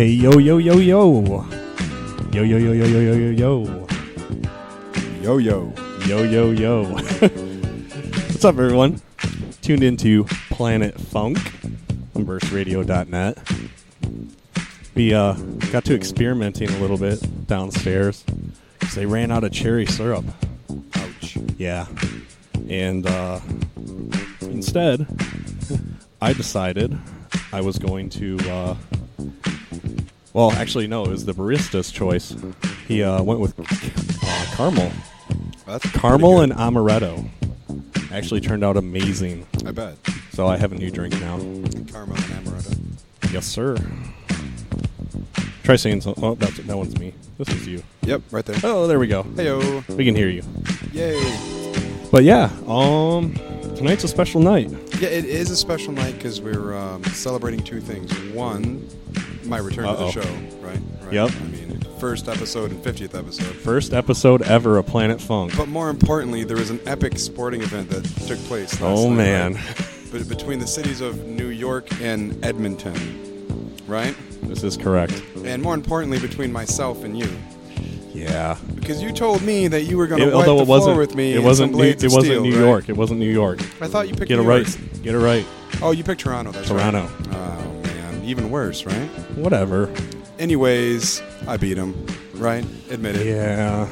Hey, yo, yo, yo, yo. Yo, yo, yo, yo, yo, yo, yo, yo. Yo yo. Yo, yo, yo. What's up, everyone? Tuned into Planet Funk on burstradio.net. We uh, got to experimenting a little bit downstairs because they ran out of cherry syrup. Ouch. Yeah. And uh, instead, I decided I was going to. Uh, well, actually, no, it was the barista's choice. He uh, went with uh, caramel. That's Caramel and amaretto. Actually turned out amazing. I bet. So I have a new drink now. Caramel and amaretto. Yes, sir. Try saying so. Oh, that's, that one's me. This is you. Yep, right there. Oh, there we go. Heyo. We can hear you. Yay. But yeah, um, tonight's a special night. Yeah, it is a special night because we're um, celebrating two things. One, my return to Uh-oh. the show, right? right? Yep. I mean, first episode and 50th episode. First episode ever of Planet Funk. But more importantly, there was an epic sporting event that took place. Oh, night, man. right? But between the cities of New York and Edmonton, right? This is correct. And more importantly, between myself and you, Yeah. because you told me that you were going to wipe although the it wasn't, with me. it wasn't, New, it wasn't steel, New right? York. It wasn't New York. I thought you picked Get it right. Get it right. Oh, you picked Toronto. That's Toronto. right. Oh man, even worse, right? Whatever. Anyways, I beat him. Right? Admit it. Yeah.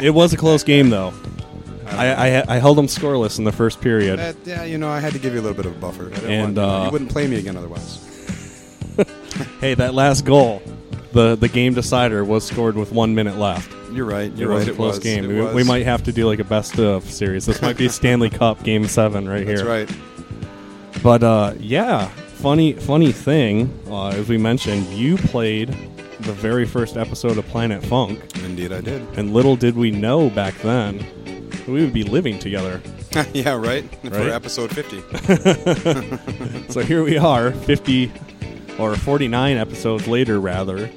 It was a close game, though. I, I, I held them scoreless in the first period. That- yeah, you know, I had to give you a little bit of a buffer. I didn't And, want, you, know, uh, you wouldn't play me again otherwise. Hey, that last goal, the the game decider, was scored with one minute left. You're right. You're was right. a it close was. game. It We, was. we might have to do like a best of series. This might be Stanley Cup Game Seven right here. That's here. right. But uh, yeah, funny funny thing, uh, as we mentioned, you played the very first episode of Planet Funk, Indeed, I did. and little did we know back then that we would be living together. yeah, right. For episode 50. So here we are, 50 or 49 episodes later, rather.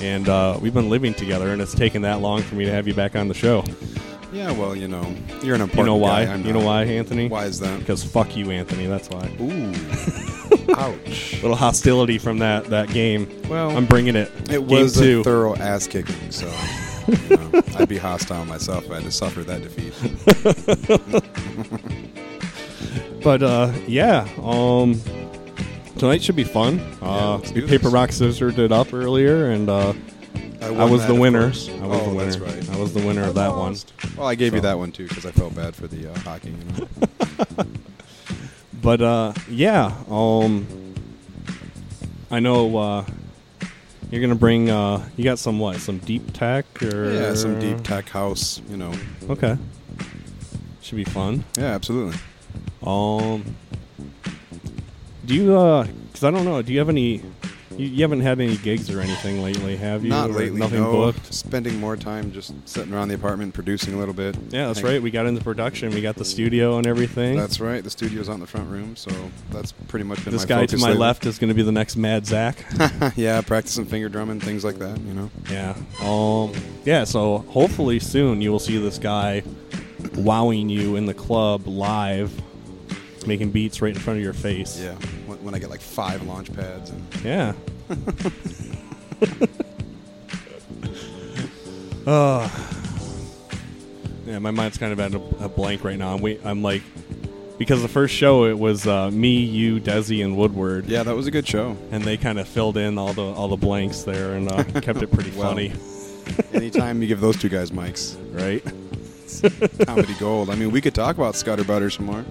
And uh, we've been living together, and it's taken that long for me to have you back on the show. Yeah, well, you know, you're an important You know why? guy. I'm you know not. why, Anthony? Why is that? Because fuck you, Anthony. That's why. Ooh. Ouch. Little hostility from that that game. Well, I'm bringing it. It game was two. a thorough ass kicking, so you know, I'd be hostile myself if I had to suffer that defeat. But uh, yeah, um, tonight should be fun. Uh, let's we do paper this. rock scissors it up earlier, and uh, I I, was the winner. I was Oh, the winner. that's right. I was the winner of that one. Well, I gave you that one too because I felt bad for the uh, hockey. You know? But uh, yeah, um, I know uh, you're gonna bring. Uh, you got some what? Some deep tech or yeah, some deep tech house. You know. Okay, should be fun. Yeah, absolutely. Um, do you? uh 'cause I don't know. Do you have any? You, you haven't had any gigs or anything lately, have you? Not Or lately. Nothing no. booked. Spending more time just sitting around the apartment, producing a little bit. Yeah, that's right. We got into production. We got the studio and everything. That's right. The studio's out in the front room, so that's pretty much been this guy to my lately. left is going to be the next Mad Zach. yeah, practicing finger drumming, things like that. You know. Yeah. Um. Yeah. So hopefully soon you will see this guy wowing you in the club live, making beats right in front of your face. Yeah. When, I get like five launch pads and Yeah. uh, yeah, my mind's kind of at a, a blank right now. I'm wait. I'm like, because the first show it was uh, me, you, Desi, and Woodward. yeah, that was a good show. And they kind of filled in all the all the blanks there and uh, kept it pretty Well. funny, Anytime you give those two guys mics, right? comedy gold. I mean, we could talk about Scudder Butter some more.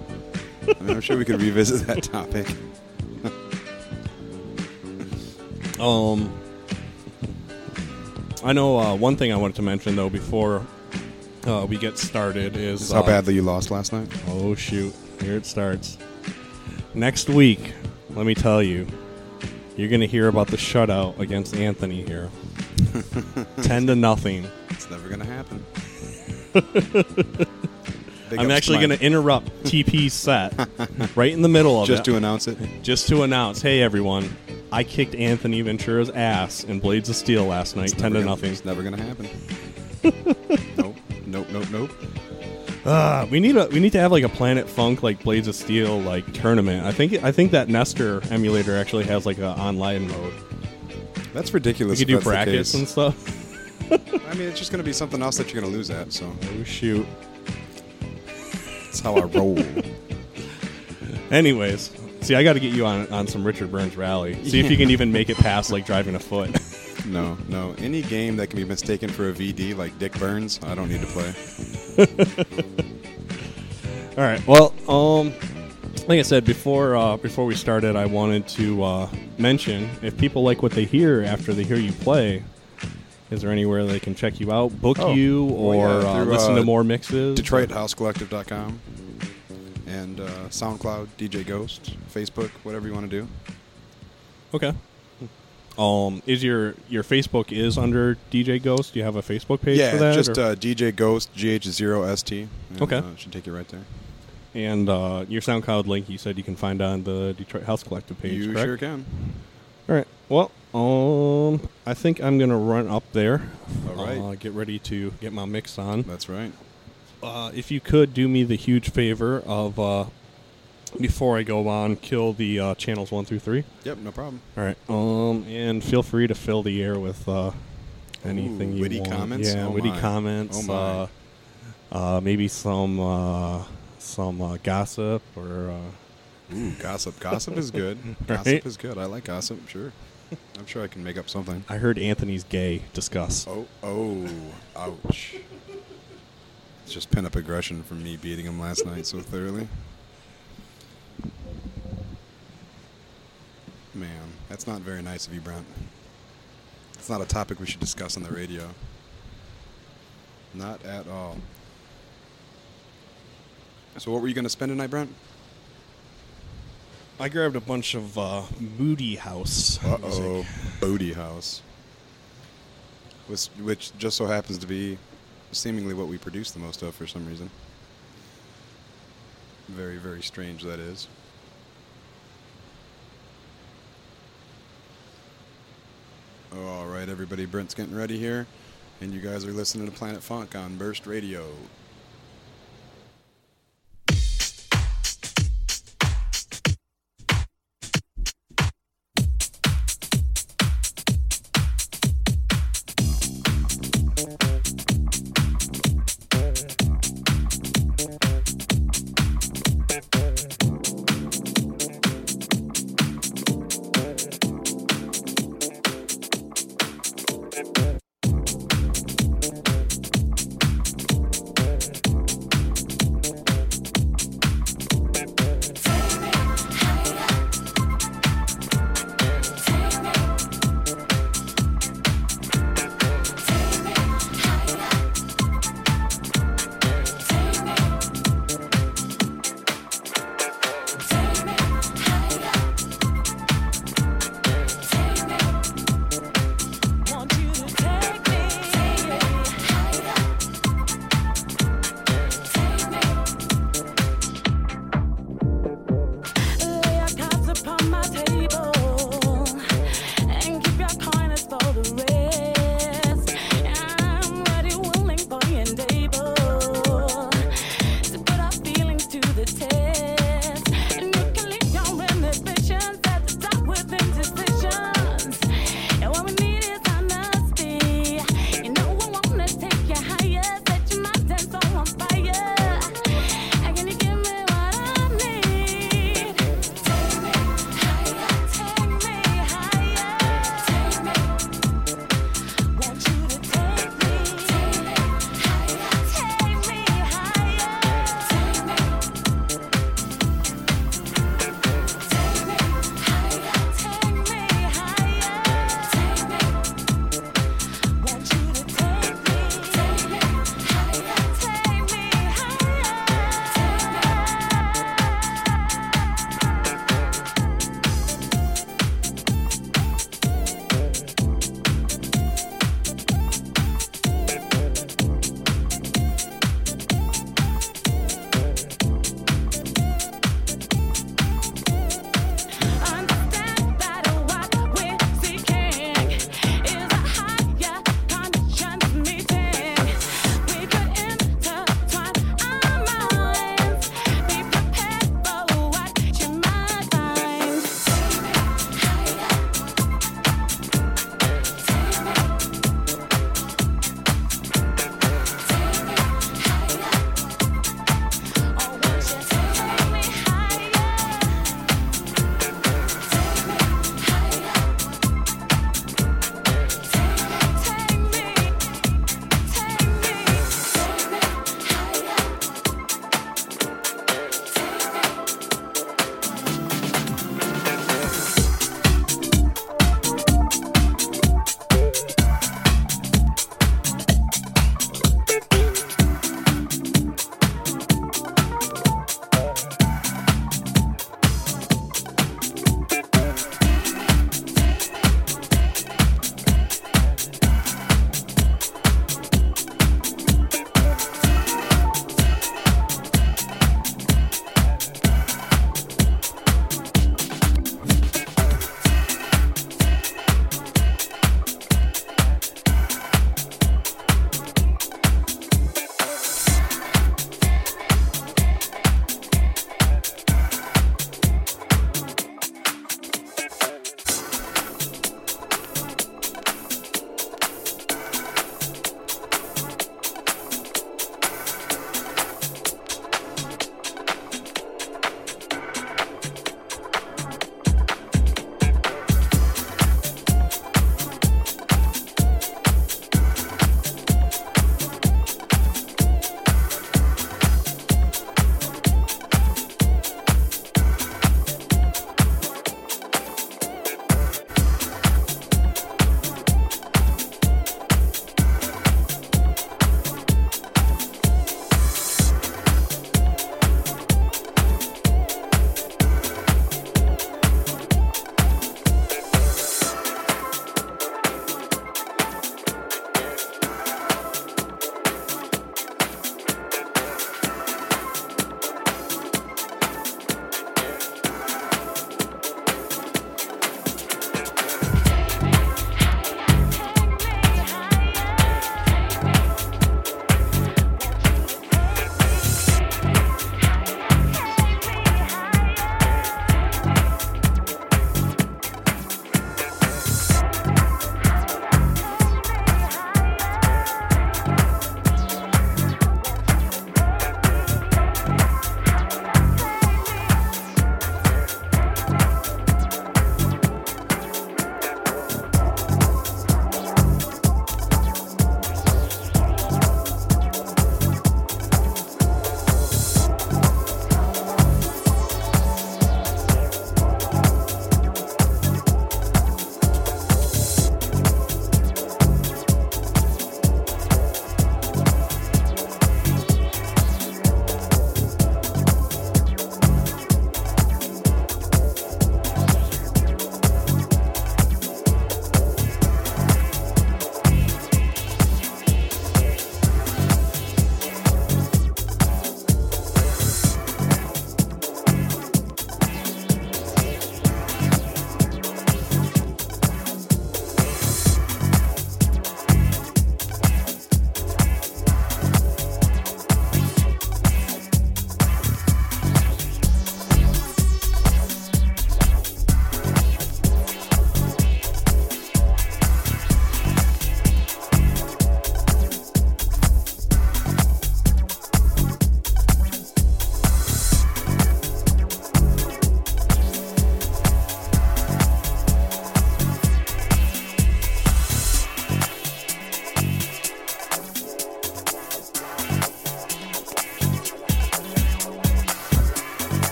I mean, I'm sure we could revisit that topic. Um, I know uh, one thing I wanted to mention though before uh, we get started is how uh, badly you lost last night. Oh shoot! Here it starts. Next week, let me tell you, you're gonna hear about the shutout against Anthony here. Ten to nothing. It's never gonna happen. I'm actually gonna interrupt TP's set right in the middle of just it, Just to announce it. just to announce, hey everyone, I kicked Anthony Ventura's ass in Blades of Steel last night, It's ten to gonna- nothing. It's never gonna happen. nope. Nope. Nope. Nope. Uh, we need a we need to have like a Planet Funk like Blades of Steel like tournament. I think I think that Nestor emulator actually has like an online mode. That's ridiculous. You could do brackets and stuff. I mean, it's just gonna be something else that you're gonna lose at. So Oh shoot. that's how I roll. Anyways, see, I got to get you on on some Richard Burns rally. See if you can even make it past like driving a foot. no, no. Any game that can be mistaken for a VD like Dick Burns, I don't need to play. All right. Well, um, like I said before, uh, before we started, I wanted to uh, mention if people like what they hear after they hear you play. Is there anywhere they can check you out, book Oh, you, well, or yeah, uh, through, listen to uh, more mixes? DetroitHouseCollective.com and uh, SoundCloud, DJ Ghost, Facebook, whatever you want to do. Okay. Um, is your your Facebook is under DJ Ghost? Do you have a Facebook page yeah, for that? just uh, DJ Ghost GH0ST. and, Okay. uh, should take you right there. and uh, your SoundCloud link you said you can find on the Detroit House Collective page. you correct? sure can. All right. Well, um, I think I'm gonna run up there. All right. Uh, get ready to get my mix on. That's right. Uh, if you could do me the huge favor of uh, before I go on, kill the uh, channels one through three. Yep, no problem. All right. Um, and feel free to fill the air with uh, anything Ooh, you witty want. comments? Yeah, Oh witty my. comments. Oh my. Uh, uh, maybe some uh, some uh, gossip or. Uh, Ooh, gossip. Gossip is good. Gossip Right? is good. I like gossip. Sure. I'm sure I can make up something. I heard Anthony's gay. Discuss. Oh, oh, ouch. It's just pent up aggression from me beating him last night so thoroughly. Man, that's not very nice of you, Brent. It's not a topic we should discuss on the radio. Not at all. So, what were you going to spend tonight, Brent? I grabbed a bunch of uh, Moody House. Uh oh, Booty House. Which, which just so happens to be seemingly what we produce the most of for some reason. Very, very strange that is. All right, everybody. Brent's getting ready here, and you guys are listening to Planet Funk on Burst Radio.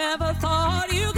never thought you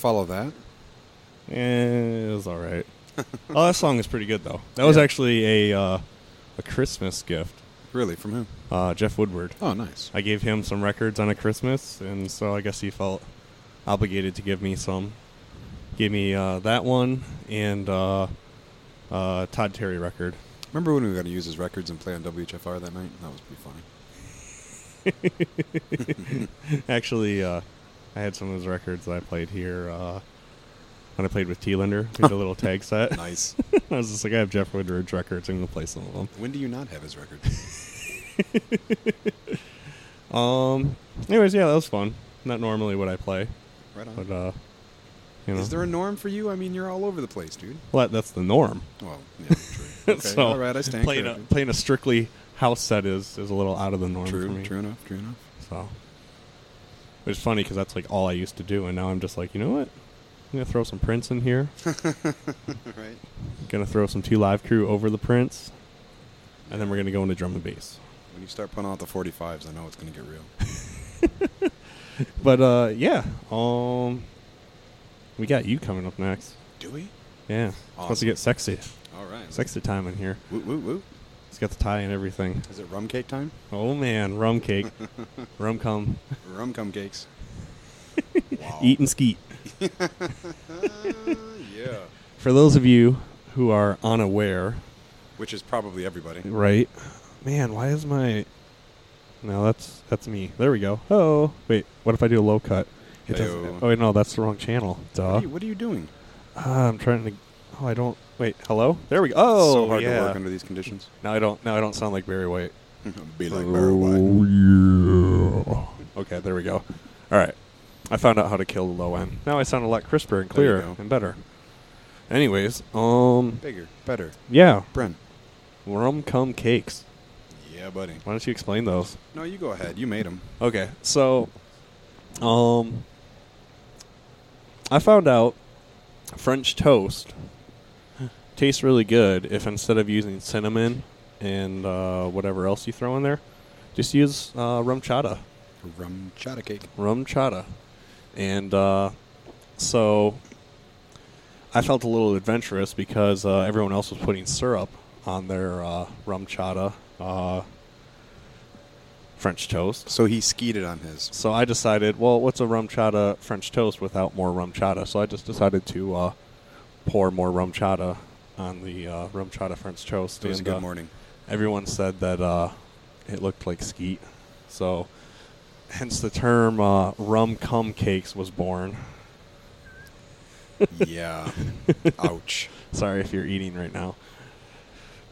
follow that. Eh, it was all right. oh, that song is pretty good though. That was Yeah. actually a uh, a Christmas gift. Really, from who? Uh, Jeff Woodward. Oh, nice. I gave him some records on a Christmas, and so I guess he felt obligated to give me some. Gave me uh, that one and uh, uh, Todd Terry record. Remember when we were going to use his records and play on WHFR that night? That was pretty funny. Actually, uh, I had some of his records that I played here uh, when I played with T. Linder. We did a little tag set. Nice. I was just like, I have Jeff Woodward's records. I'm gonna play some of them. when do you not have his records? Um. Anyways, yeah, that was fun. Not normally what I play, Right on. but uh, you know, Is there a norm for you? I mean, you're all over the place, dude. well, that's the norm. Well, yeah, true. Okay, so all right, I stand playing a, playing a strictly house set is is a little out of the norm for True, me. true enough, true enough. So, it's funny because that's like all I used to do, and now I'm just like, you know what? I'm gonna throw some Prince in here. right. Gonna throw some Two Live Crew over the Prince, and then we're gonna go into drum and bass. When you start putting out the 45s, I know it's going to get real. But uh, yeah, um, we got you coming up next. Do we? Yeah, it's supposed to get sexy, All right. sexy time in here. Woo, woo, woo. Got the tie and everything. Is it rum cake time? Oh man, rum cake, rum cum, Rum cum cakes. wow. eat and skeet. Uh, yeah. For those of you who are unaware, Which is probably everybody. right? Man, why is my no? That's that's me. There we go. Oh, wait. What if I do a low cut? It doesn't- oh wait, no, that's the wrong channel. What are, you, what are you doing? Ah, I'm trying to. Oh, I don't. Wait. Hello. There we go. Oh, so hard yeah. to work under these conditions. Now I don't. Now I don't sound like Barry White. Be like Barry White. Oh, yeah. Okay, there we go. All right. I found out how to kill the low end. Now I sound a lot crisper and clearer and better. Anyways, um, Bigger, better. yeah, Bren. rum cum cakes. Yeah, buddy. Why don't you explain those? No, you go ahead. You made them. Okay, so, um, I found out French toast tastes really good if instead of using cinnamon and uh, whatever else you throw in there, just use uh, RumChata. Rum chata cake. RumChata. And uh, so I felt a little adventurous because uh, everyone else was putting syrup on their uh, RumChata uh, French toast. So he skied it on his. So I decided, well, what's a RumChata French toast without more RumChata? So I just decided to uh, pour more RumChata on the uh, RumChata French toast. It was a good uh, morning. everyone said that uh, it looked like skeet. So, hence the term uh, rum cum cakes was born. yeah. Ouch. Sorry if you're eating right now.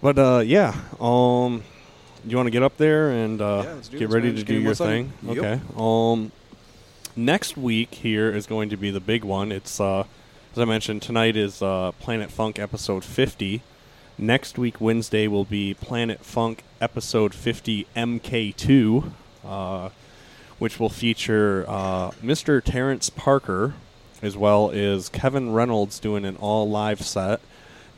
But uh, yeah, um, you want to get up there and uh, Yeah, get ready to do your thing? Yep. Okay. Um, next week here is going to be the big one. It's uh, as I mentioned tonight is uh, Planet Funk episode 50. Next week Wednesday will be Planet Funk episode 50 MK2, uh, which will feature uh, Mr. Terrence Parker as well as Kevin Reynolds doing an all live set,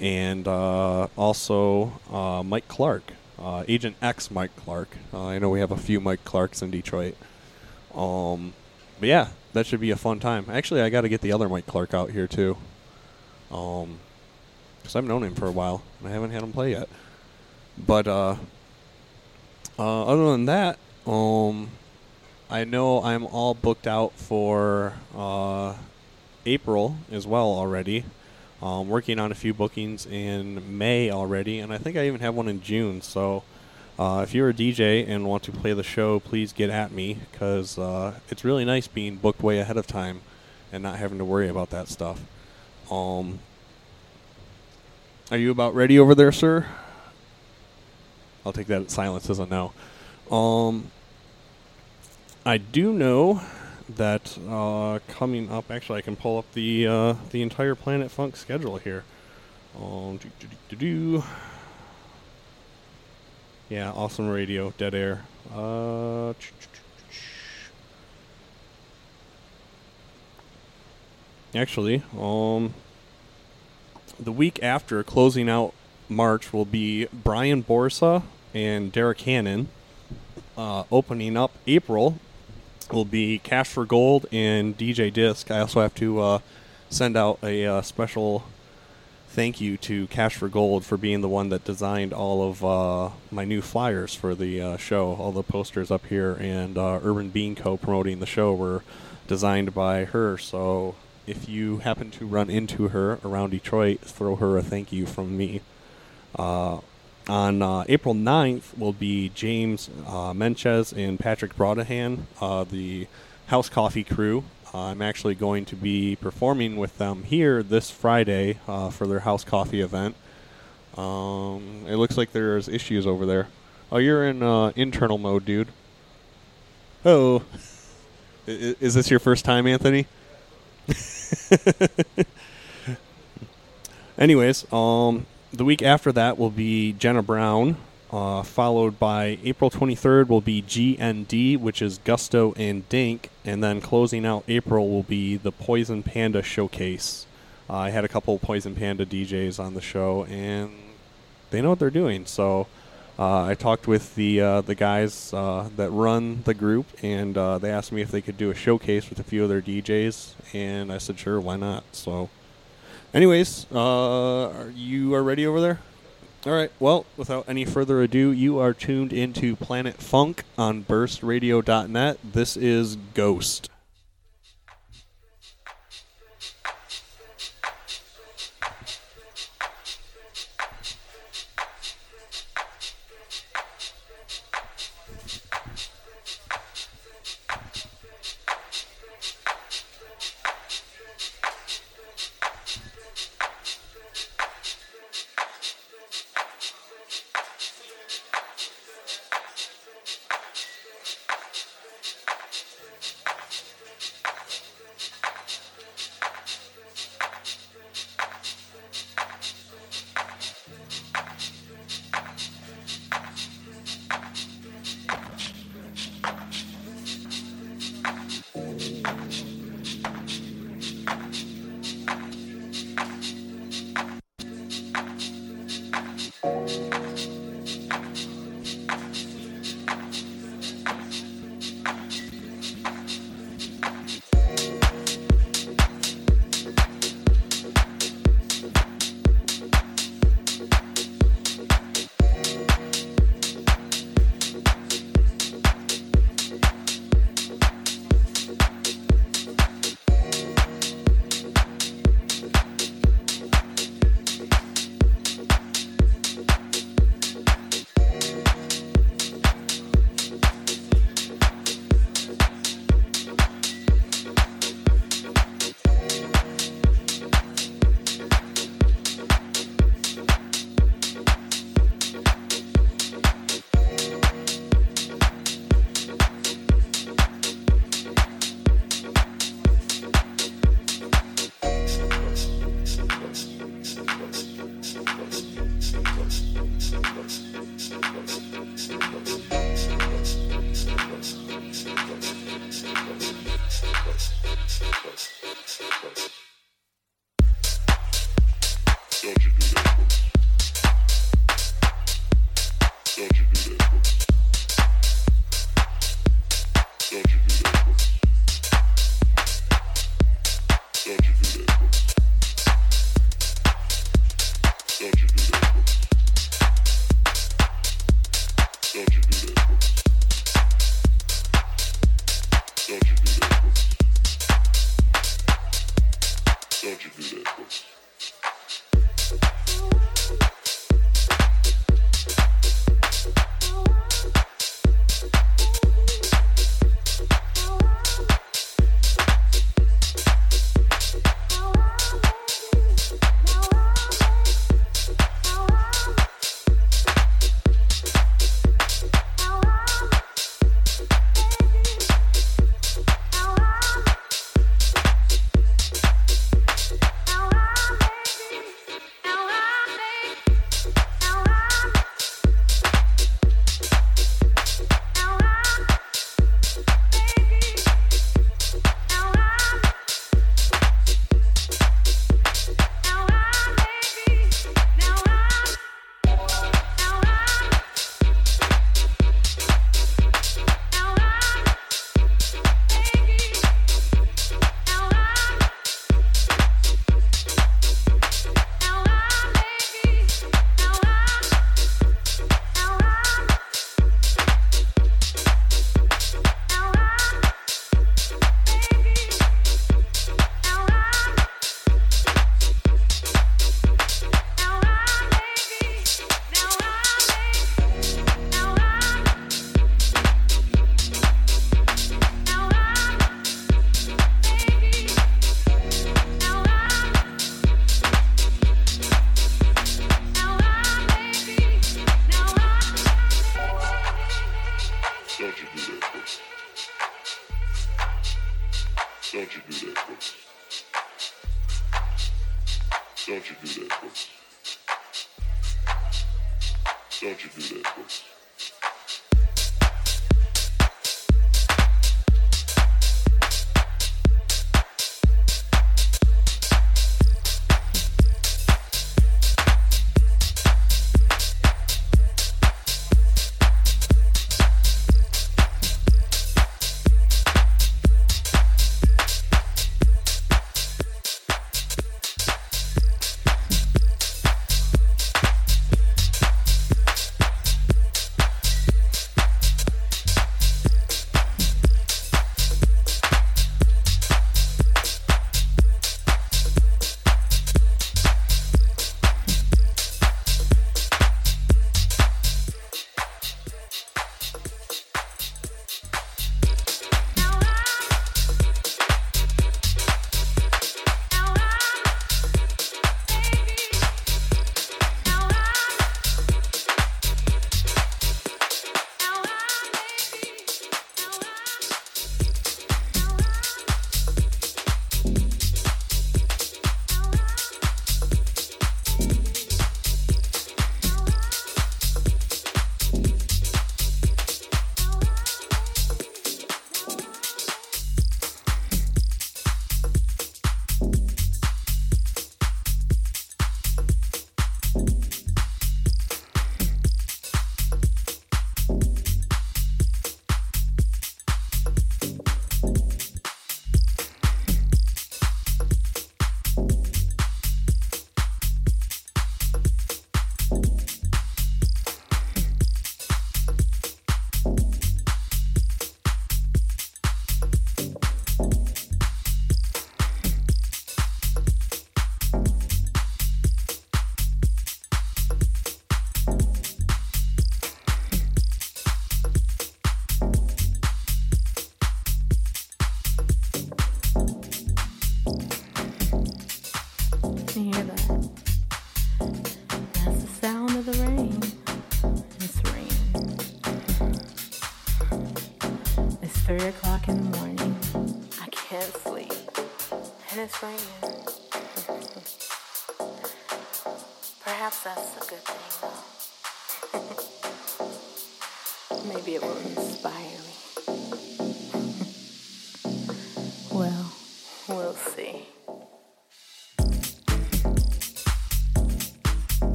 and uh, also uh, Mike Clark, uh, Agent X Mike Clark. I know we have a few Mike Clarks in Detroit. Um, but yeah, that should be a fun time. Actually, I got to get the other Mike Clark out here too. Um, because I've known him for a while and I haven't had him play yet. But uh, uh, other than that, um, I know I'm all booked out for uh, April as well already. Um, working on a few bookings in May already, and I think I even have one in June. So, uh, if you're a DJ and want to play the show, please get at me because uh, it's really nice being booked way ahead of time and not having to worry about that stuff. Um, are you about ready over there, sir? I'll take that silence as a no. Um, I do know that uh, coming up. Actually, I can pull up the uh, the entire Planet Funk schedule here. Um, do, do, do. Yeah, awesome radio, dead air. Uh, Actually, um, the week after closing out March will be Brian Borsa and Derek Hannon. Uh, opening up April will be Cash for Gold and DJ Disc. I also have to uh, send out a uh, special thank you to Cash for Gold for being the one that designed all of uh, my new flyers for the uh, show. All the posters up here and uh, Urban Bean Co. promoting the show were designed by her. So if you happen to run into her around Detroit, throw her a thank you from me. Uh, on uh, April 9th will be James uh, Menchez and Patrick Broadahan, uh, the House Coffee crew. I'm actually going to be performing with them here this Friday uh, for their House Coffee event. Um, it looks like there's issues over there. Oh, you're in uh, internal mode, dude. Oh. Is this your first time, Anthony? Anyways, um, the week after that will be Jenna Brown, uh, followed by April 23rd will be GND, which is Gusto and Dink, and then closing out April will be the Poison Panda Showcase. Uh, I had a couple Poison Panda DJs on the show, and they know what they're doing. So uh, I talked with the uh, the guys uh, that run the group, and uh, they asked me if they could do a showcase with a few of their DJs, and I said sure, why not? So. Anyways, are you are ready over there? All right. Well, without any further ado, you are tuned into Planet Funk on BurstRadio.net. This is Ghost.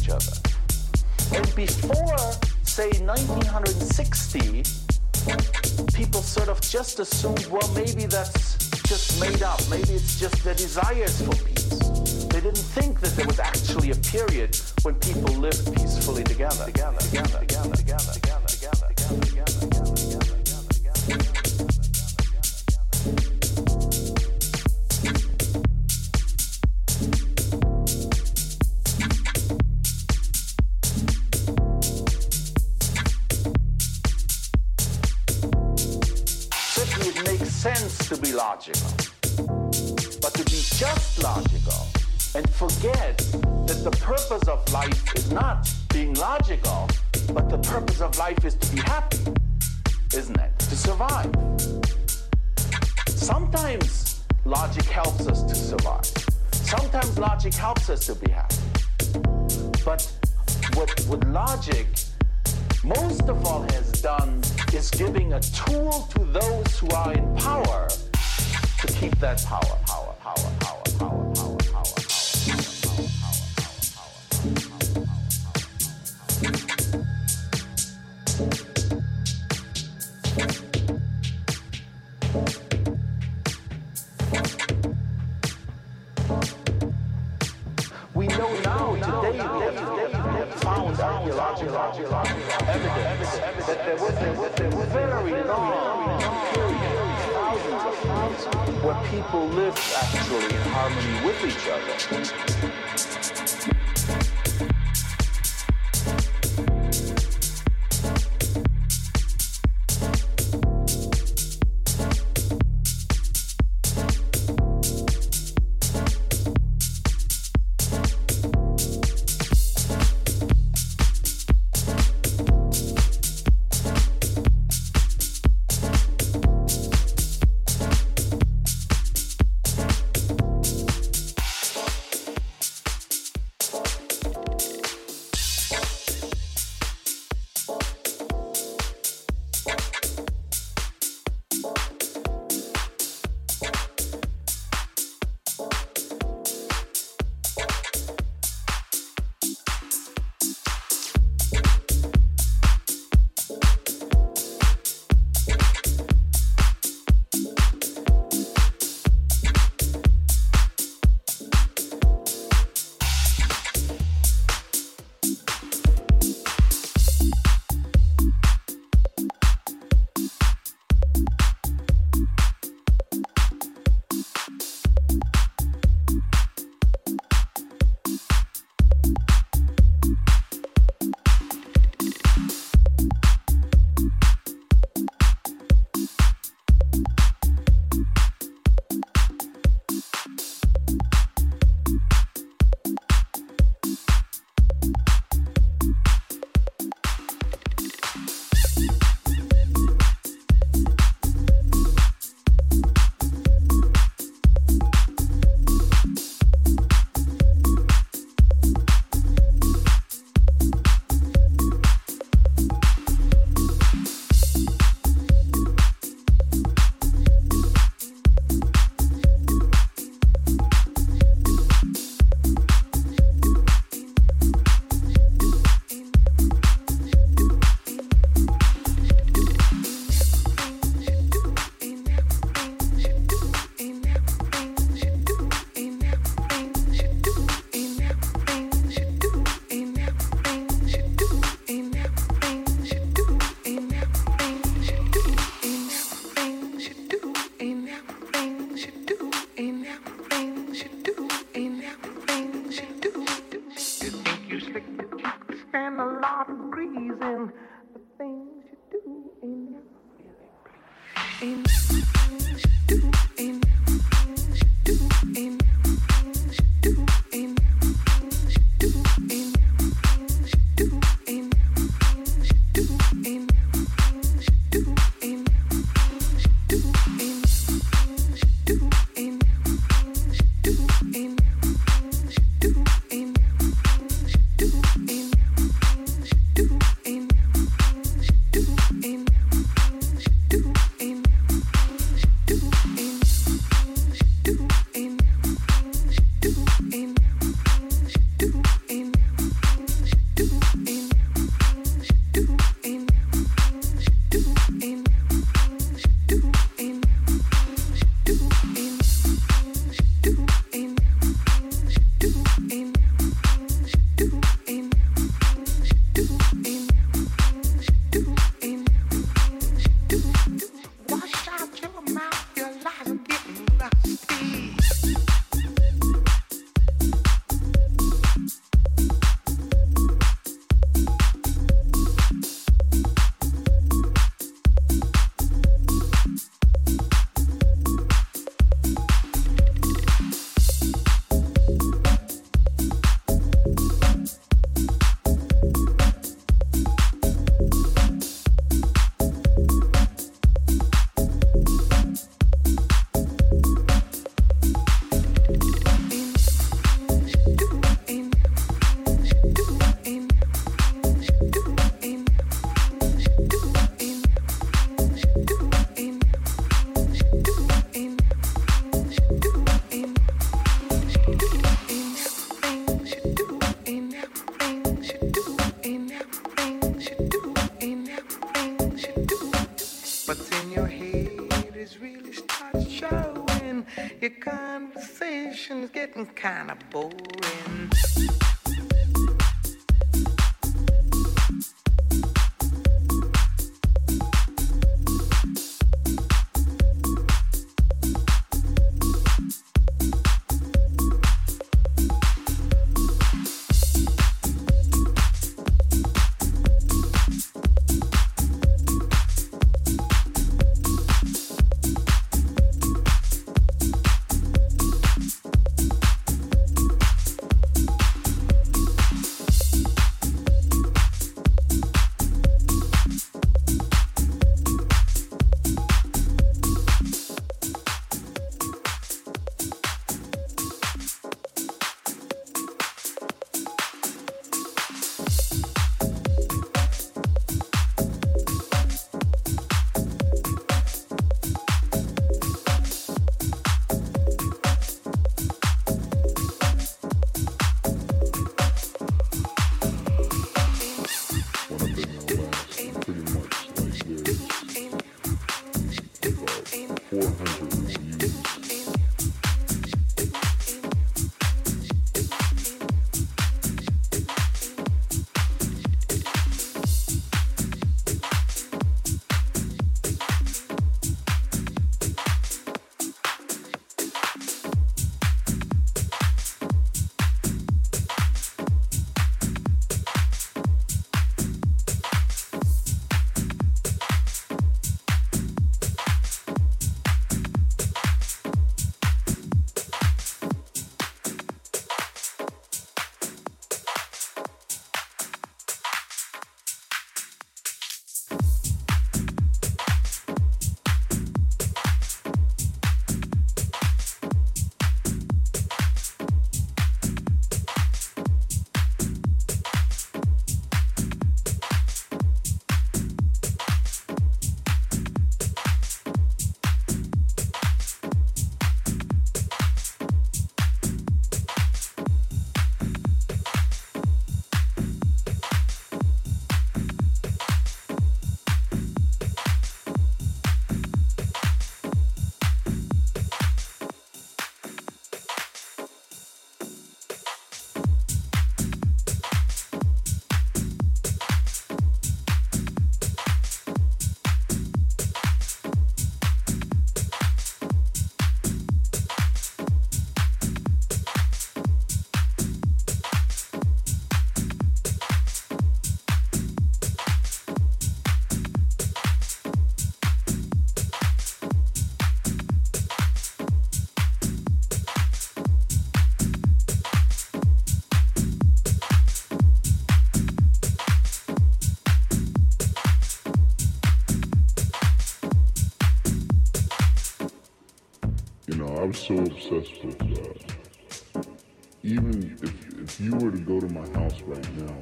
Each other. And before, say, 1960, people sort of just assumed, well, maybe that's just made up. Maybe it's just their desires for peace. They didn't think that there was actually a period when people lived peacefully together. Together, together, together, together, together, together, together, together, together, together, together, together. Purpose of life is not being logical, but the purpose of life is to be happy, isn't it? To survive. Sometimes logic helps us to survive. Sometimes logic helps us to be happy. But what, what logic most of all has done is giving a tool to those who are in power to keep that power, power, power, power, power, Thank you. So obsessed with uh, even if if you were to go to my house right now,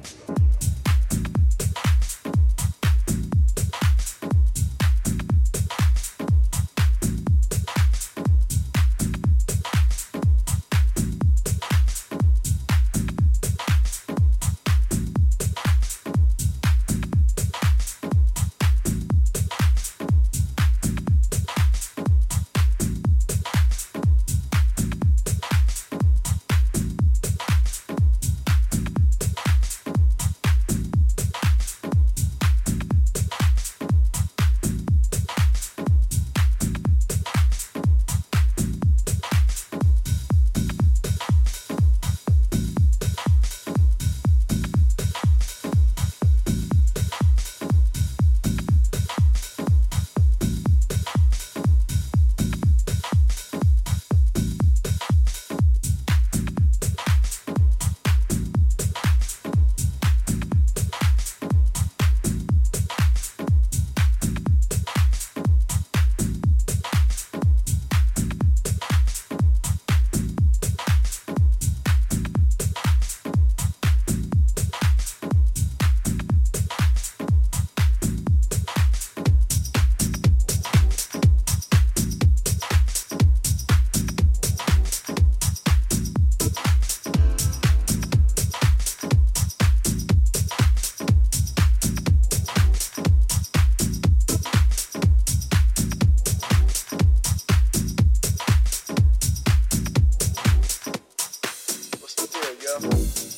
yo.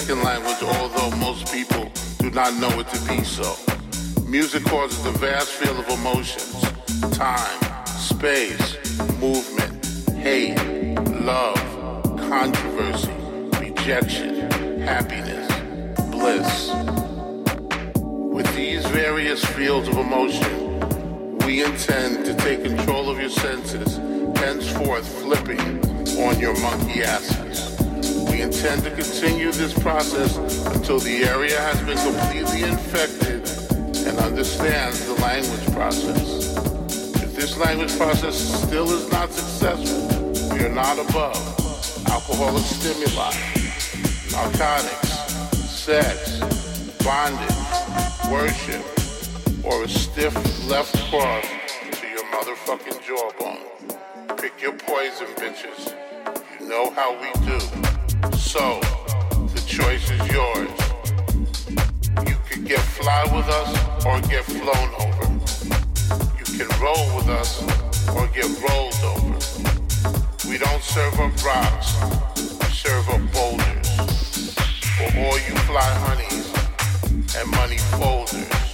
Second language, although most people do not know it to be so. Music causes a vast field of emotions, time, space, movement, hate, love, controversy, rejection, happiness, bliss. With these various fields of emotion, we intend to take control of your senses, henceforth flipping on your monkey asses. Intend to continue this process until the area has been completely infected and understands the language process. If this language process still is not successful, we are not above alcoholic stimuli, narcotics, sex, bondage, worship, or a stiff left cross to your motherfucking jawbone. Pick your poison, bitches. You know how we do. So, the choice is yours. You can get fly with us or get flown over. You can roll with us or get rolled over. We don't serve up rocks, we serve up boulders. For all you fly honeys and money folders.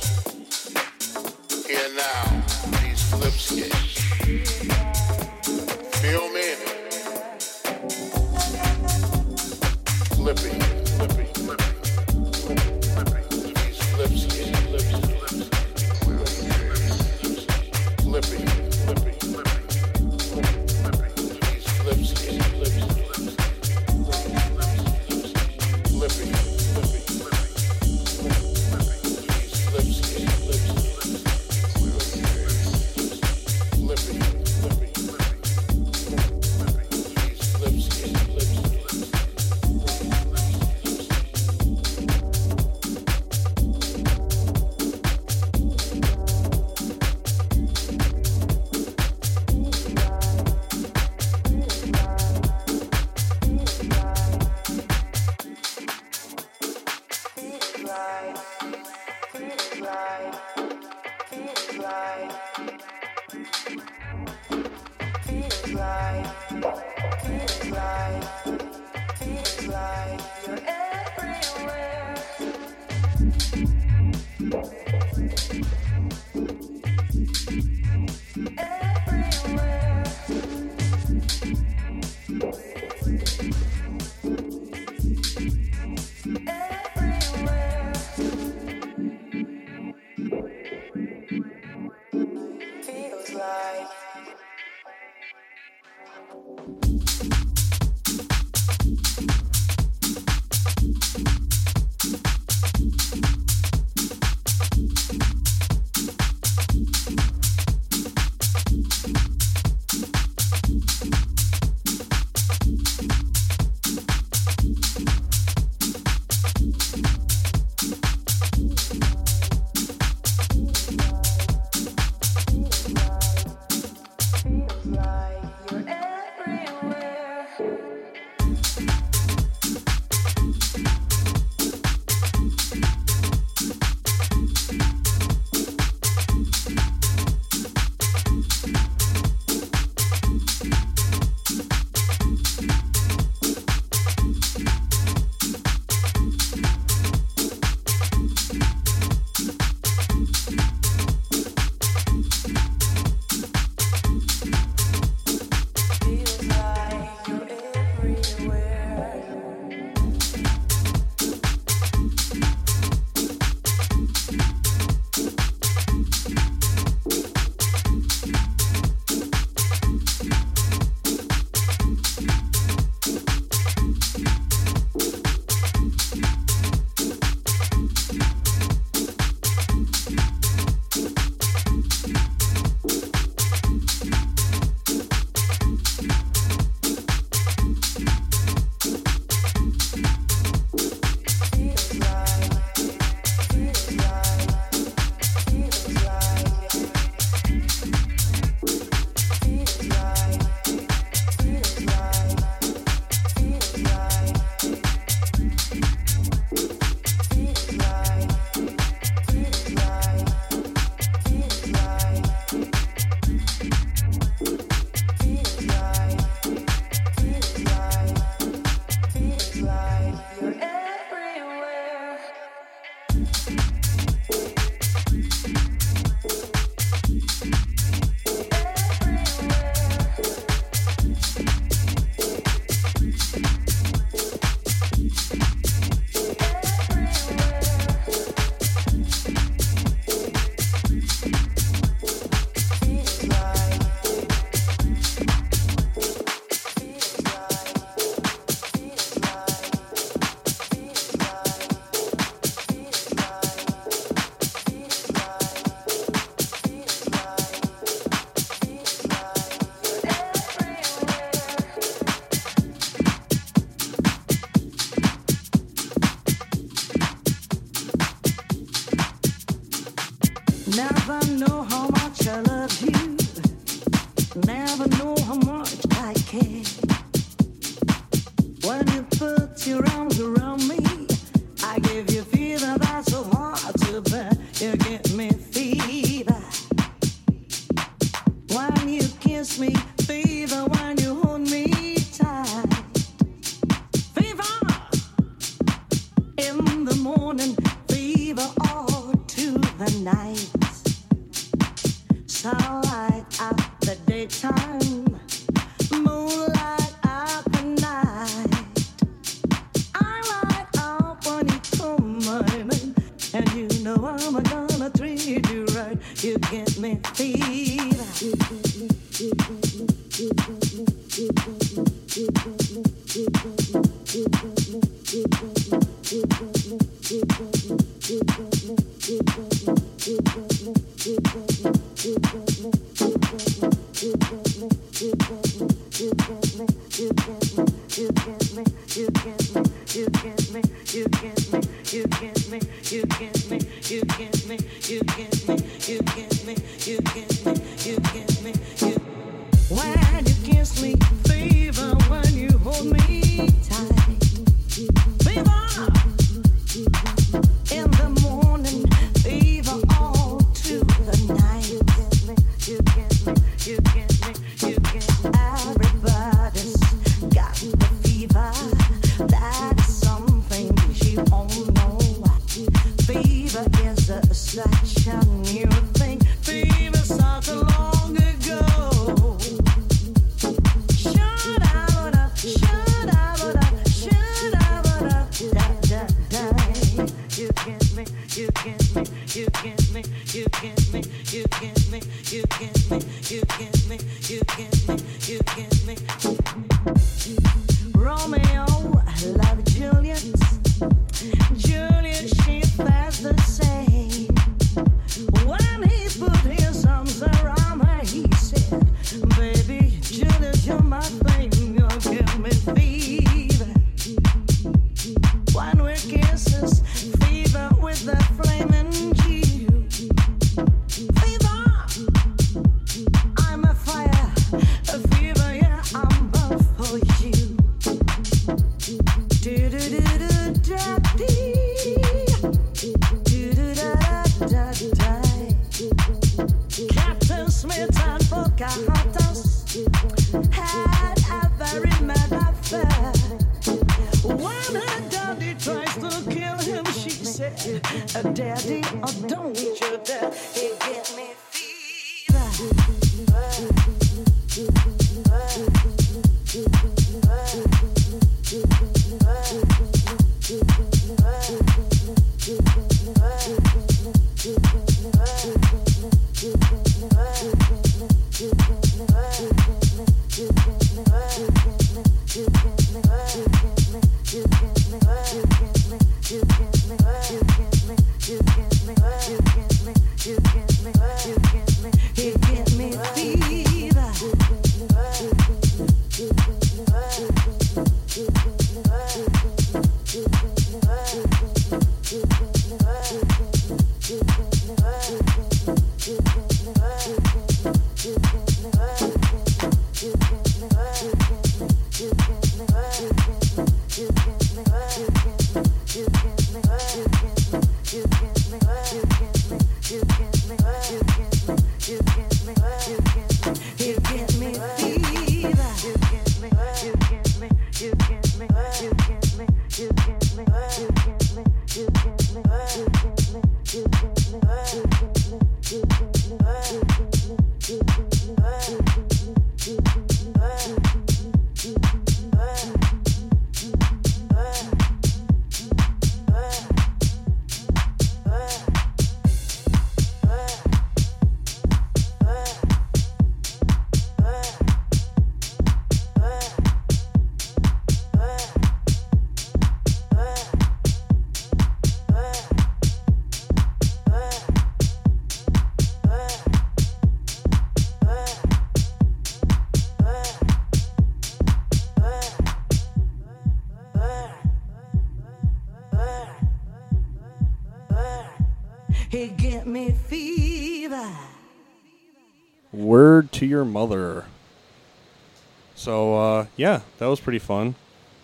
that was pretty fun.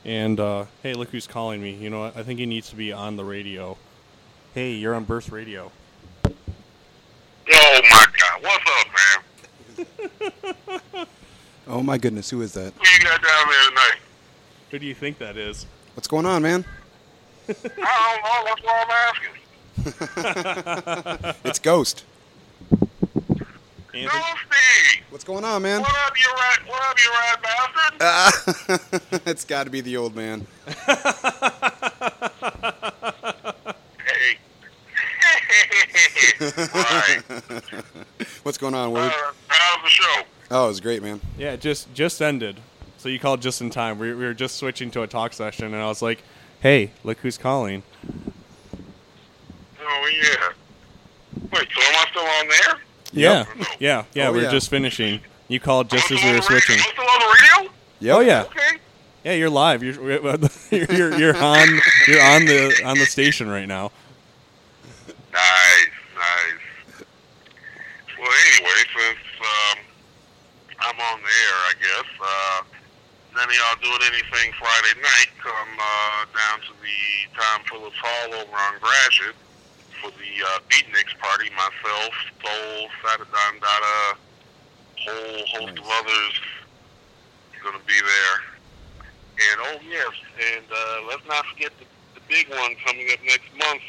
And uh, hey, look who's calling me. You know, I think he needs to be on the radio. Hey, you're on Burst Radio. Oh my God! What's up, man? oh my goodness, who is that? Who you got down there tonight? Who do you think that is? What's going on, man? I don't know. That's why I'm asking. it's Ghost. Anthony? Ghosty! What's going on, man? What up, you rat? What up, you rat bastard? Ah, it's got to be the old man. Hey. right. What's going on, Word? Uh, how's the show? Oh, it was great, man. Yeah, it just just ended. So you called just in time. We, we were just switching to a talk session, and I was like, "Hey, look who's calling." Oh yeah. Wait, so am I still on there? Yeah, yeah, yeah. Oh, We're yeah. just finishing. You called just as we were switching. I'm still on the radio? Yep. Oh yeah, Okay. yeah. You're live. You're you're you're, you're on you're on the on the station right now. Nice, nice. Well, anyway, since um, I'm on the air, I guess, uh, none of y'all doing anything Friday night, come uh, down to the Tom Phillips Hall over on Gratiot for the uh, Beatniks party. Myself, Soul, Satadon Dada, whole host of others going to be there. And oh yes, and uh, let's not forget the, the big one coming up next month.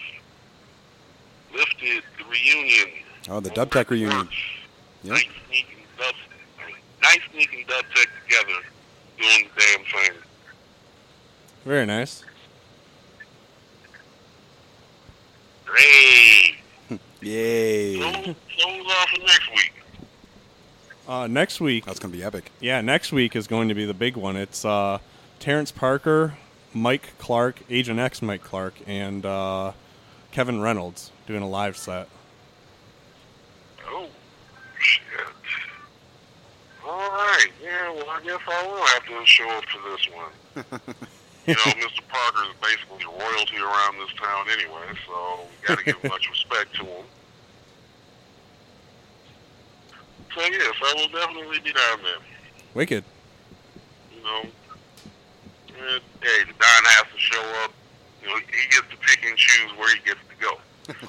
Lifted the reunion. Oh, the Dub Tech reunion. Yep. Nice sneaking dub, nice sneaking dub tech together, doing the damn thing. Very nice. Great. Yay. So, so who's on for next week? Uh, next week, That's going to be epic. yeah, next week is going to be the big one. It's uh, Terrence Parker, Mike Clark, Agent X Mike Clark, and uh, Kevin Reynolds doing a live set. Oh, shit. All right. Yeah, well, I guess I will have to show up for this one. you know, Mr. Parker is basically royalty around this town anyway, so we got to give much respect to him. So, yes, I will definitely be down there. Wicked. You know, Eh, hey, Don has to show up. You know, he gets to pick and choose where he gets to go.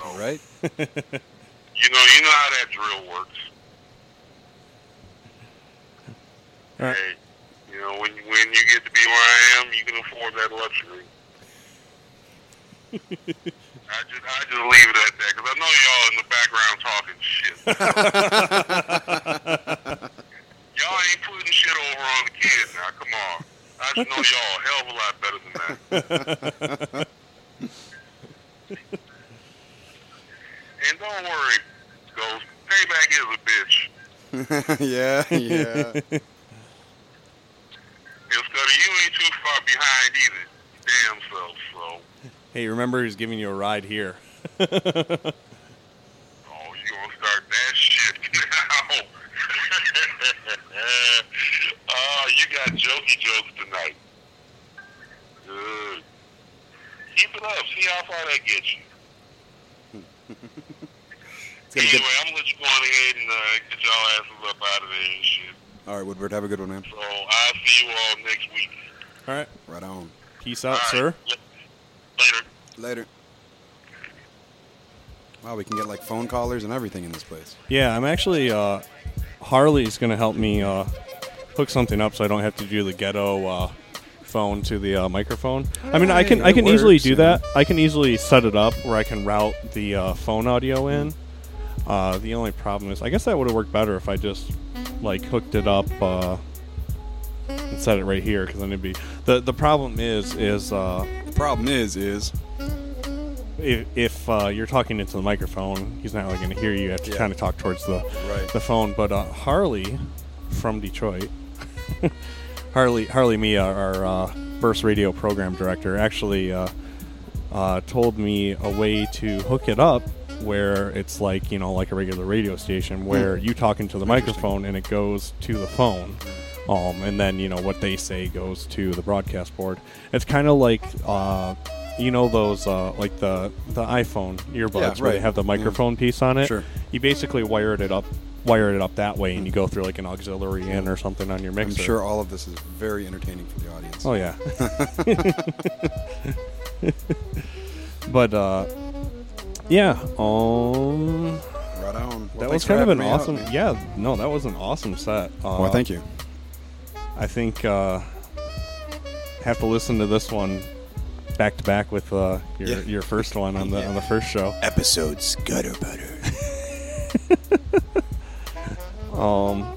All right. You know, you know how that drill works. All right. Hey, you know, when when you get to be where I am, you can afford that luxury. I just I just leave it at that because I know y'all in the background talking shit. y'all ain't putting shit over on the kids now. Come on, I just know y'all a hell of a lot better than that. and don't worry, Ghost. Payback is a bitch. yeah, yeah. And Scotty, you ain't too far behind either. Damn self, so. Hey, remember he's giving you a ride here. Oh, you gonna start that shit now? oh, you got jokey jokes tonight. Good. Keep it up. See how far that gets you. Gonna get- Anyway, I'm gonna let you go on ahead and uh, get y'all asses up out of there and shit. All right, Woodward, have a good one, man. So I'll see you all next week. All right. Right on. Peace out, All right. sir. Later. Later. Wow, we can get like phone callers and everything in this place. Yeah, I'm actually uh, Harley's gonna help me uh, hook something up so I don't have to do the ghetto uh, phone to the uh, microphone. I mean, I can I It can easily do yeah. that. I can easily set it up where I can route the uh, phone audio in. Uh, the only problem is, I guess that would have worked better if I just like hooked it up uh, and set it right here because then it'd be the the problem is is uh, The problem is, is if, if uh, you're talking into the microphone, he's not really going to hear you. You have to Yeah. kind of talk towards the Right. the phone. But uh, Harley from Detroit, Harley Harley Mia, our uh, Burst Radio program director, actually uh, uh, told me a way to hook it up where it's like you know like a regular radio station where you talk into the microphone and it goes to the phone. Um, and then you know what they say goes to the broadcast board. It's kind of like uh, you know those uh, like the the iPhone earbuds Yeah, where they right. have the Yeah. microphone piece on it. Sure. You basically wired it up, wired it up that way, and you go through like an auxiliary in or something on your mixer. I'm mixer. sure all of this is very entertaining for the audience. Oh yeah. but uh, yeah. Um, Right on. Well, that was kind of an me out, awesome. yeah. No, that was an awesome set. Uh, Well, thank you. I think uh, have to listen to this one back to back with uh, your Yeah. your first one on the on the first show. Episodes gutter butter. Um,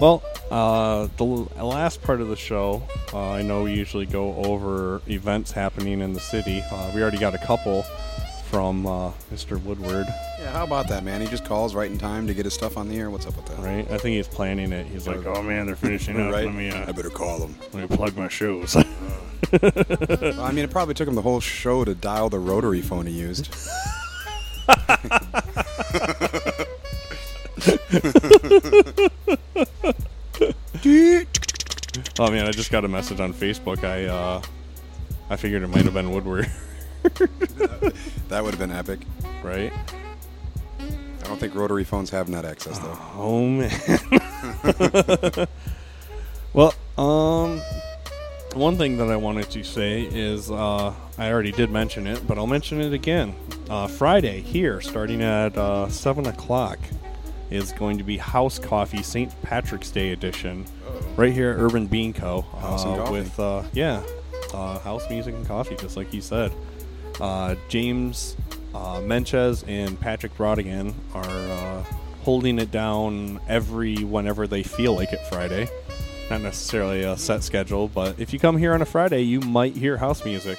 well, uh, the last part of the show, uh, I know we usually go over events happening in the city. Uh, we already got a couple from uh, Mr. Woodward, Yeah, how about that, man? He just calls right in time to get his stuff on the air. What's up with that? right? I think he's planning it. He's like, "Oh man, they're finishing up. Right? Let me, uh, I better call him. let me plug my shows." Well, I mean, it probably took him the whole show to dial the rotary phone he used. oh man, I just got a message on Facebook. I uh, I figured it might have been Woodward, that would have been epic. right? I don't think rotary phones have net access though. Oh man. well, um, one thing that I wanted to say is uh, I already did mention it, but I'll mention it again. Uh, Friday here, starting at uh, seven o'clock, is going to be House Coffee St. Patrick's Day edition, right here at Urban Bean Co. Uh, with uh, yeah, uh, house music and coffee, just like you said. Uh, James uh, Menchez and Patrick Brodigan are uh, holding it down every whenever they feel like it Friday. Not necessarily a set schedule, but if you come here on a Friday, you might hear house music.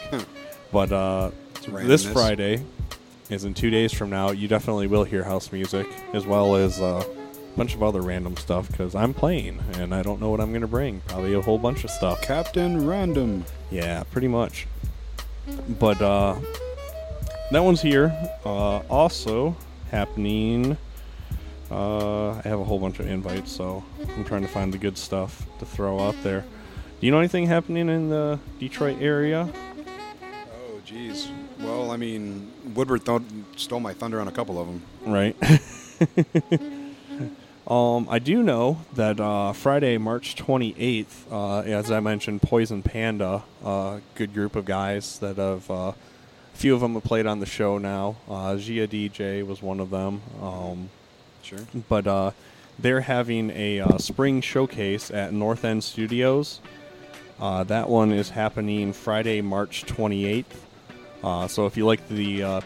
but uh, this. Friday is in two days from now. You definitely will hear house music as well as uh, a bunch of other random stuff because I'm playing and I don't know what I'm going to bring. Probably a whole bunch of stuff. Captain Random. Yeah, pretty much. But uh, that one's here. Uh, also happening. Uh, I have a whole bunch of invites, so I'm trying to find the good stuff to throw out there. Do you know anything happening in the Detroit area? Oh, jeez. Well, I mean, Woodward th- stole my thunder on a couple of them. Right. um, I do know that uh, Friday, March 28th, uh, as I mentioned, Poison Panda, uh, good group of guys that have, uh, a few of them have played on the show now. Uh, Gia DJ was one of them. Um, Sure. but uh, they're having a uh, spring showcase at North End Studios. Uh, that one is happening Friday, March 28th. Uh, so if you like the uh,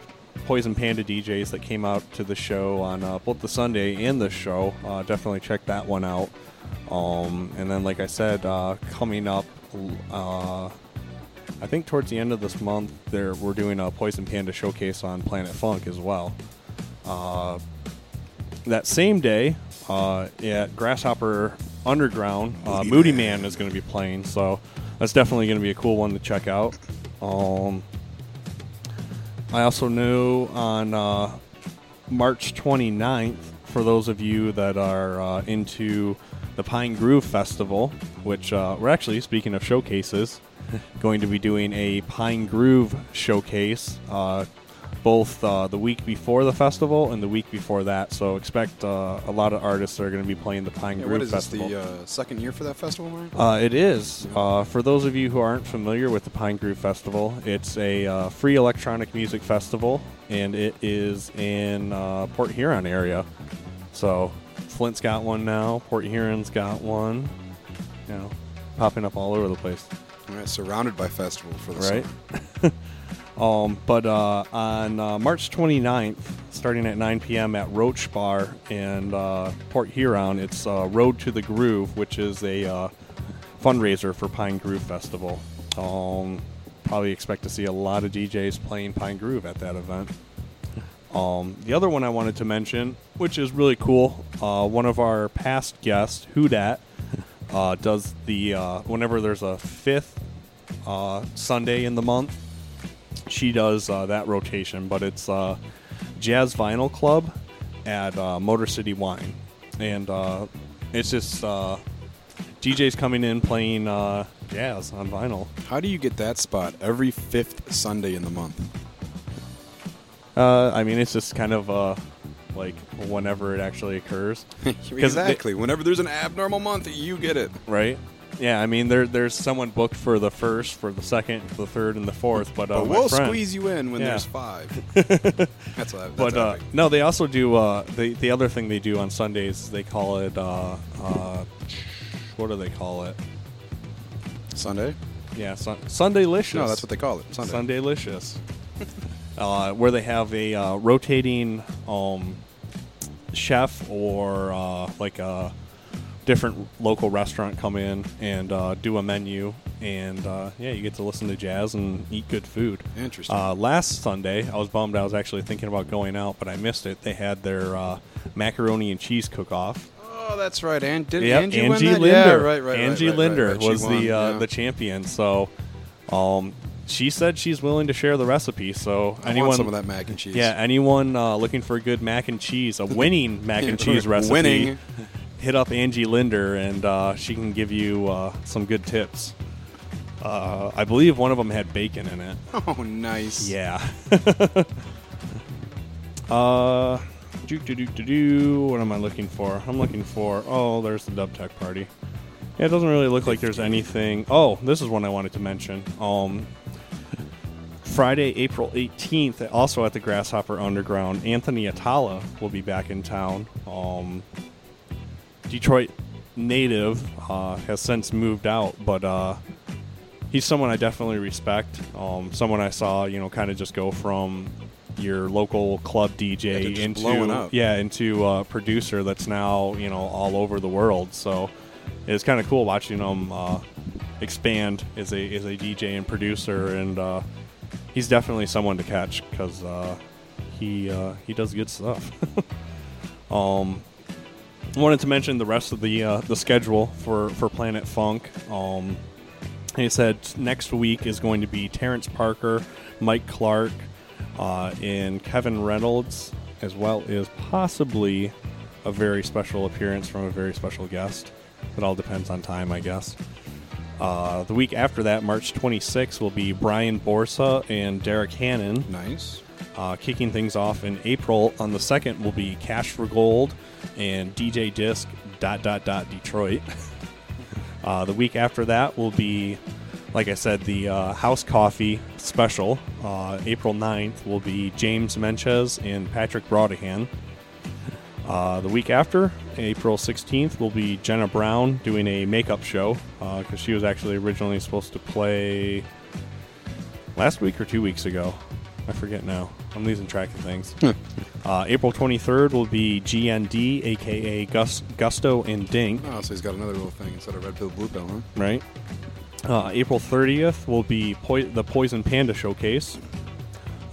Poison Panda DJs that came out to the show on uh, both the Sunday and the show, uh, definitely check that one out. Um, and then, like I said, uh, coming up, uh, I think towards the end of this month, there we're doing a Poison Panda showcase on Planet Funk as well. Uh, that same day uh, at Grasshopper Underground, Moodymann is going to be playing, so that's definitely going to be a cool one to check out. Um, I also know on uh, March 29th, for those of you that are uh, into the Pine Groove Festival, which uh, we're actually, speaking of showcases, going to be doing a Pine Groove showcase uh, both uh, the week before the festival and the week before that. So expect uh, a lot of artists that are going to be playing the Pine Yeah, Groove what is this, Festival. the uh, second year for that festival, Mark? Uh, it is. Uh, for those of you who aren't familiar with the Pine Groove Festival, it's a uh, free electronic music festival, and it is in uh, Port Huron area. So Flint's got one now. Port Huron's got one. You know, popping up all over the place. All right, surrounded by festival for the Right. Um, but uh, on uh, March 29th, starting at 9 p.m. at Roach Bar in uh, Port Huron, it's uh, Road to the Groove, which is a uh, fundraiser for Pine Groove Festival. Um, probably expect to see a lot of DJs playing Pine Groove at that event. Um, the other one I wanted to mention, which is really cool, uh, one of our past guests, Hudat, uh, does the whenever there's a fifth Sunday in the month, she does uh, that rotation, but it's uh, Jazz Vinyl Club at uh, Motor City Wine, and uh, it's just uh, DJs coming in playing uh, jazz on vinyl. How do you get that spot every fifth Sunday in the month? Uh, I mean, it's just kind of uh, like whenever it actually occurs. 'Cause they- exactly. Whenever there's an abnormal month, you get it. right? Yeah, I mean, there there's someone booked for the first, for the second, the third, and the fourth. But, uh, But we'll friend- squeeze you in when Yeah. there's five. that's what. That's but uh, no, they also do uh, the the other thing they do on Sundays. They call it uh, uh, What do they call it? Sunday. Yeah, sun- Sundaylicious. No, that's what they call it. Sunday. Sundaylicious. uh, where they have a uh, rotating um, chef or uh, like a different local restaurant come in and uh, do a menu, and uh, yeah, you get to listen to jazz and eat good food. Interesting. Uh, last Sunday, I was bummed. I was actually thinking about going out, but I missed it. They had their uh, macaroni and cheese cook-off. Oh, that's right. And did Yep, Angie, Angie? Linder. Yeah, right, right. Angie right, right, Linder right. Was won, the uh, yeah. the champion. So, um, she said she's willing to share the recipe. So I want anyone some of that mac and cheese. Yeah, anyone uh, looking for a good mac and cheese, a winning mac and cheese recipe, Winning. Hit up Angie Linder, and uh, she can give you uh, some good tips. Uh, I believe one of them had bacon in it. Oh, nice. Yeah. uh, do do do do do. What am I looking for? I'm looking for. Oh, there's the Dub Tech party. Yeah, it doesn't really look like there's anything. Oh, this is one I wanted to mention. Um, Friday, April 18th, also at the Grasshopper Underground, Anthony Attalla will be back in town. Um, Detroit native uh, has since moved out, but uh, he's someone I definitely respect. Um, someone I saw, you know, kind of just go from your local club DJ Yeah, into yeah into a producer that's now you know all over the world. So it's kind of cool watching him uh, expand as a as a DJ and producer, and uh, he's definitely someone to catch because uh, he uh, he does good stuff. um, wanted to mention the rest of the uh, the schedule for for Planet Funk. Um, he said next week is going to be Terrence Parker, Mike Clark, uh, and Kevin Reynolds, as well as possibly a very special appearance from a very special guest. It all depends on time, I guess. Uh, the week after that, March 26th, will be Brian Borsa and Derek Hannon. Nice. Uh, kicking things off in April on the 2nd will be Cash for Gold and DJ Disc dot dot dot Detroit. uh, the week after that will be, like I said, the uh, House Coffee special. Uh, April 9th will be James Menches and Patrick Broadahan. Uh, the week after, April 16th, will be Jenna Brown doing a makeup show because she was actually originally supposed to play last week or two weeks ago. I forget now. I'm losing track of things. uh, April 23rd will be GND, aka Gus, Gusto and Dink, Oh, so he's got another little thing instead of red pill, blue pill, huh? right? Uh, April 30th will be poi- the Poison Panda Showcase.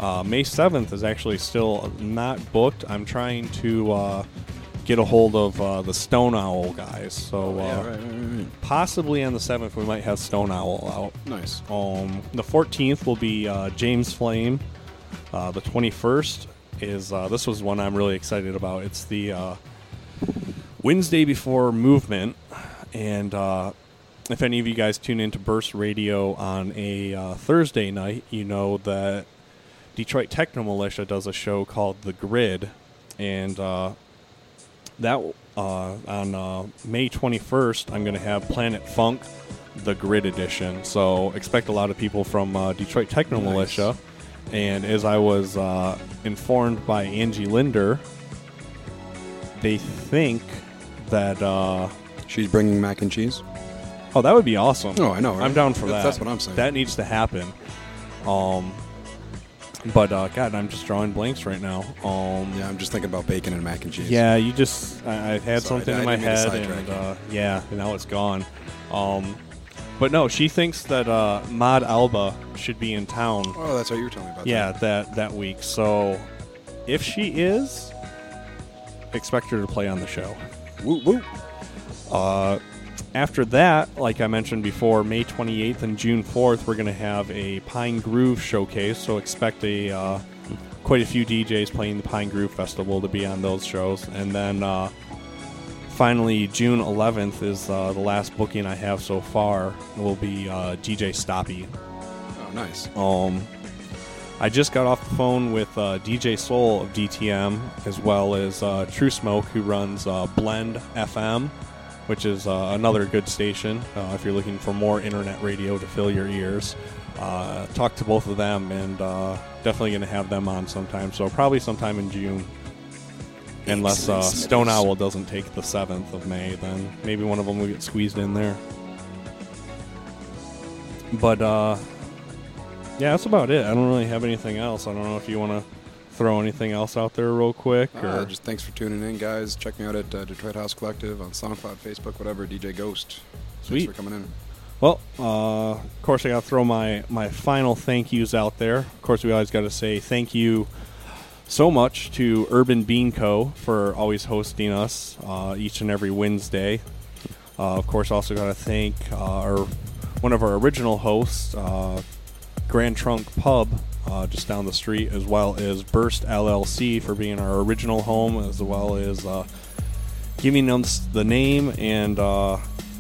Uh, May 7th is actually still not booked. I'm trying to uh, get a hold of uh, the Stone Owl guys. So uh, yeah, right, right, right, right. possibly on the 7th we might have Stone Owl out. Nice. Um, the 14th will be uh, James Flame. Uh, the 21st is uh, this was one I'm really excited about. It's the uh, Wednesday before movement, and uh, if any of you guys tune into Burst Radio on a uh, Thursday night, you know that Detroit Techno Militia does a show called The Grid, and uh, that uh, on uh, May 21st, I'm going to have Planet Funk, the Grid Edition. So expect a lot of people from uh, Detroit Techno Militia. And as I was uh, informed by Angie Linder, they think that. Uh, She's bringing mac and cheese. Oh, that would be awesome. Oh, I know, right? I'm down for that. that's what I'm saying. That needs to happen. Um, but uh, God, I'm just drawing blanks right now. Um, Yeah, I'm just thinking about bacon and mac and cheese. yeah, you just I, I had Sorry, something I in my didn't mean to head, and uh, yeah, and now it's gone. Um, but no, she thinks that uh, Mod Alba should be in town. Oh, that's what you were telling me about. Yeah, that that week. So if she is, expect her to play on the show. Woo woo. Uh, after that, like I mentioned before, May 28th and June 4th, we're going to have a Pine Groove showcase. So expect a uh, quite a few DJs playing the Pine Groove Festival to be on those shows. And then uh, finally, June 11th is uh, the last booking I have so far. It will be uh, DJ Stoppy. Oh, nice. Um, I just got off the phone with uh, DJ Soul of DTM, as well as uh, True Smoke, who runs uh, Blend FM, which is uh, another good station uh, if you're looking for more internet radio to fill your ears. Uh, talk to both of them, and uh, definitely going to have them on sometime. So probably sometime in June. Unless uh, Stone Owl doesn't take the 7th of May, then maybe one of them will get squeezed in there. But, uh, yeah, that's about it. I don't really have anything else. I don't know if you want to throw anything else out there real quick. Or Uh, just thanks for tuning in, guys. Check me out at uh, Detroit House Collective on SoundCloud, Facebook, whatever. DJ Ghost. Sweet. Thanks for coming in. Well, uh, of course, I got to throw my, my final thank yous out there. Of course, we always got to say thank you so much to Urban Bean Co. for always hosting us uh, each and every Wednesday. Uh, of course, also got to thank uh, our one of our original hosts, uh, Grand Trunk Pub, uh, just down the street, as well as Burst LLC for being our original home, as well as uh, giving us the name and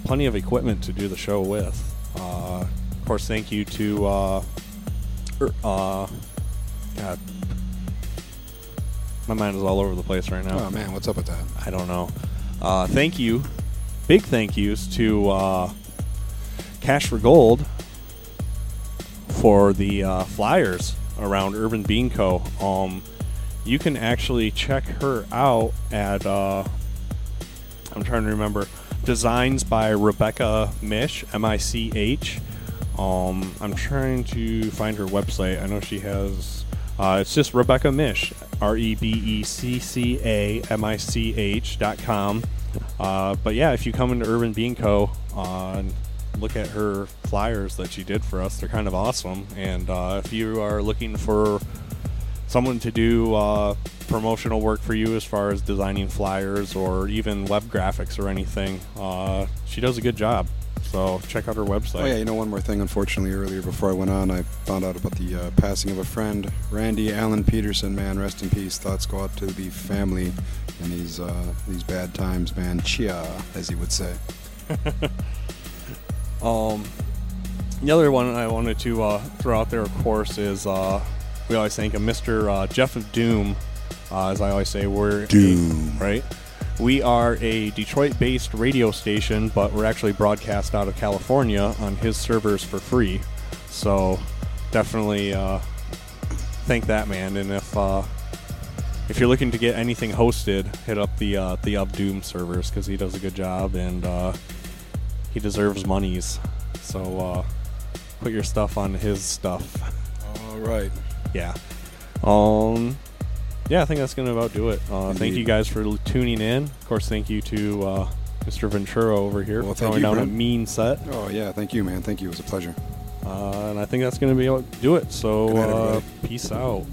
plenty of equipment to do the show with. Of course, thank you to er, my mind is all over the place right now. Oh, man, what's up with that? I don't know. Uh, thank you, big thank yous to uh, Cash for Gold for the uh, flyers around Urban Bean Co. Um, you can actually check her out at uh, I'm trying to remember designs by Rebecca Mish M I C H. Um, I'm trying to find her website. I know she has. Uh, it's just Rebecca Mish, R E B E C C A M I C H dot com. Uh, but yeah, if you come into Urban Bean Co. And look at her flyers that she did for us, they're kind of awesome. And uh, if you are looking for someone to do uh, promotional work for you as far as designing flyers or even web graphics or anything, uh, she does a good job. So check out her website. Oh yeah, you know one more thing. Unfortunately, earlier before I went on, I found out about the uh, passing of a friend, Randy Allen Peterson. Man, rest in peace. Thoughts go out to the family in these uh, these bad times, man. Chia, as he would say. Um, the other one I wanted to uh, throw out there, of course, is uh, we always thank him, Mr. Uh, Jeff of Doom. Uh, as I always say, we're a- Doom. right? We are a Detroit-based radio station, but we're actually broadcast out of California on his servers for free. So definitely uh, thank that man. And if uh, if you're looking to get anything hosted, hit up the uh, the of Doom servers because he does a good job and uh, he deserves monies. So uh, put your stuff on his stuff. All right. Yeah. Um. Yeah, I think that's gonna about do it. Uh, thank you guys for tuning in. Of course, thank you to uh, Mr. Ventura over here Well, for throwing you, down a mean set. Oh yeah, thank you, man. Thank you. It was a pleasure. Uh, and I think that's gonna be able to do it. So night, uh, peace out.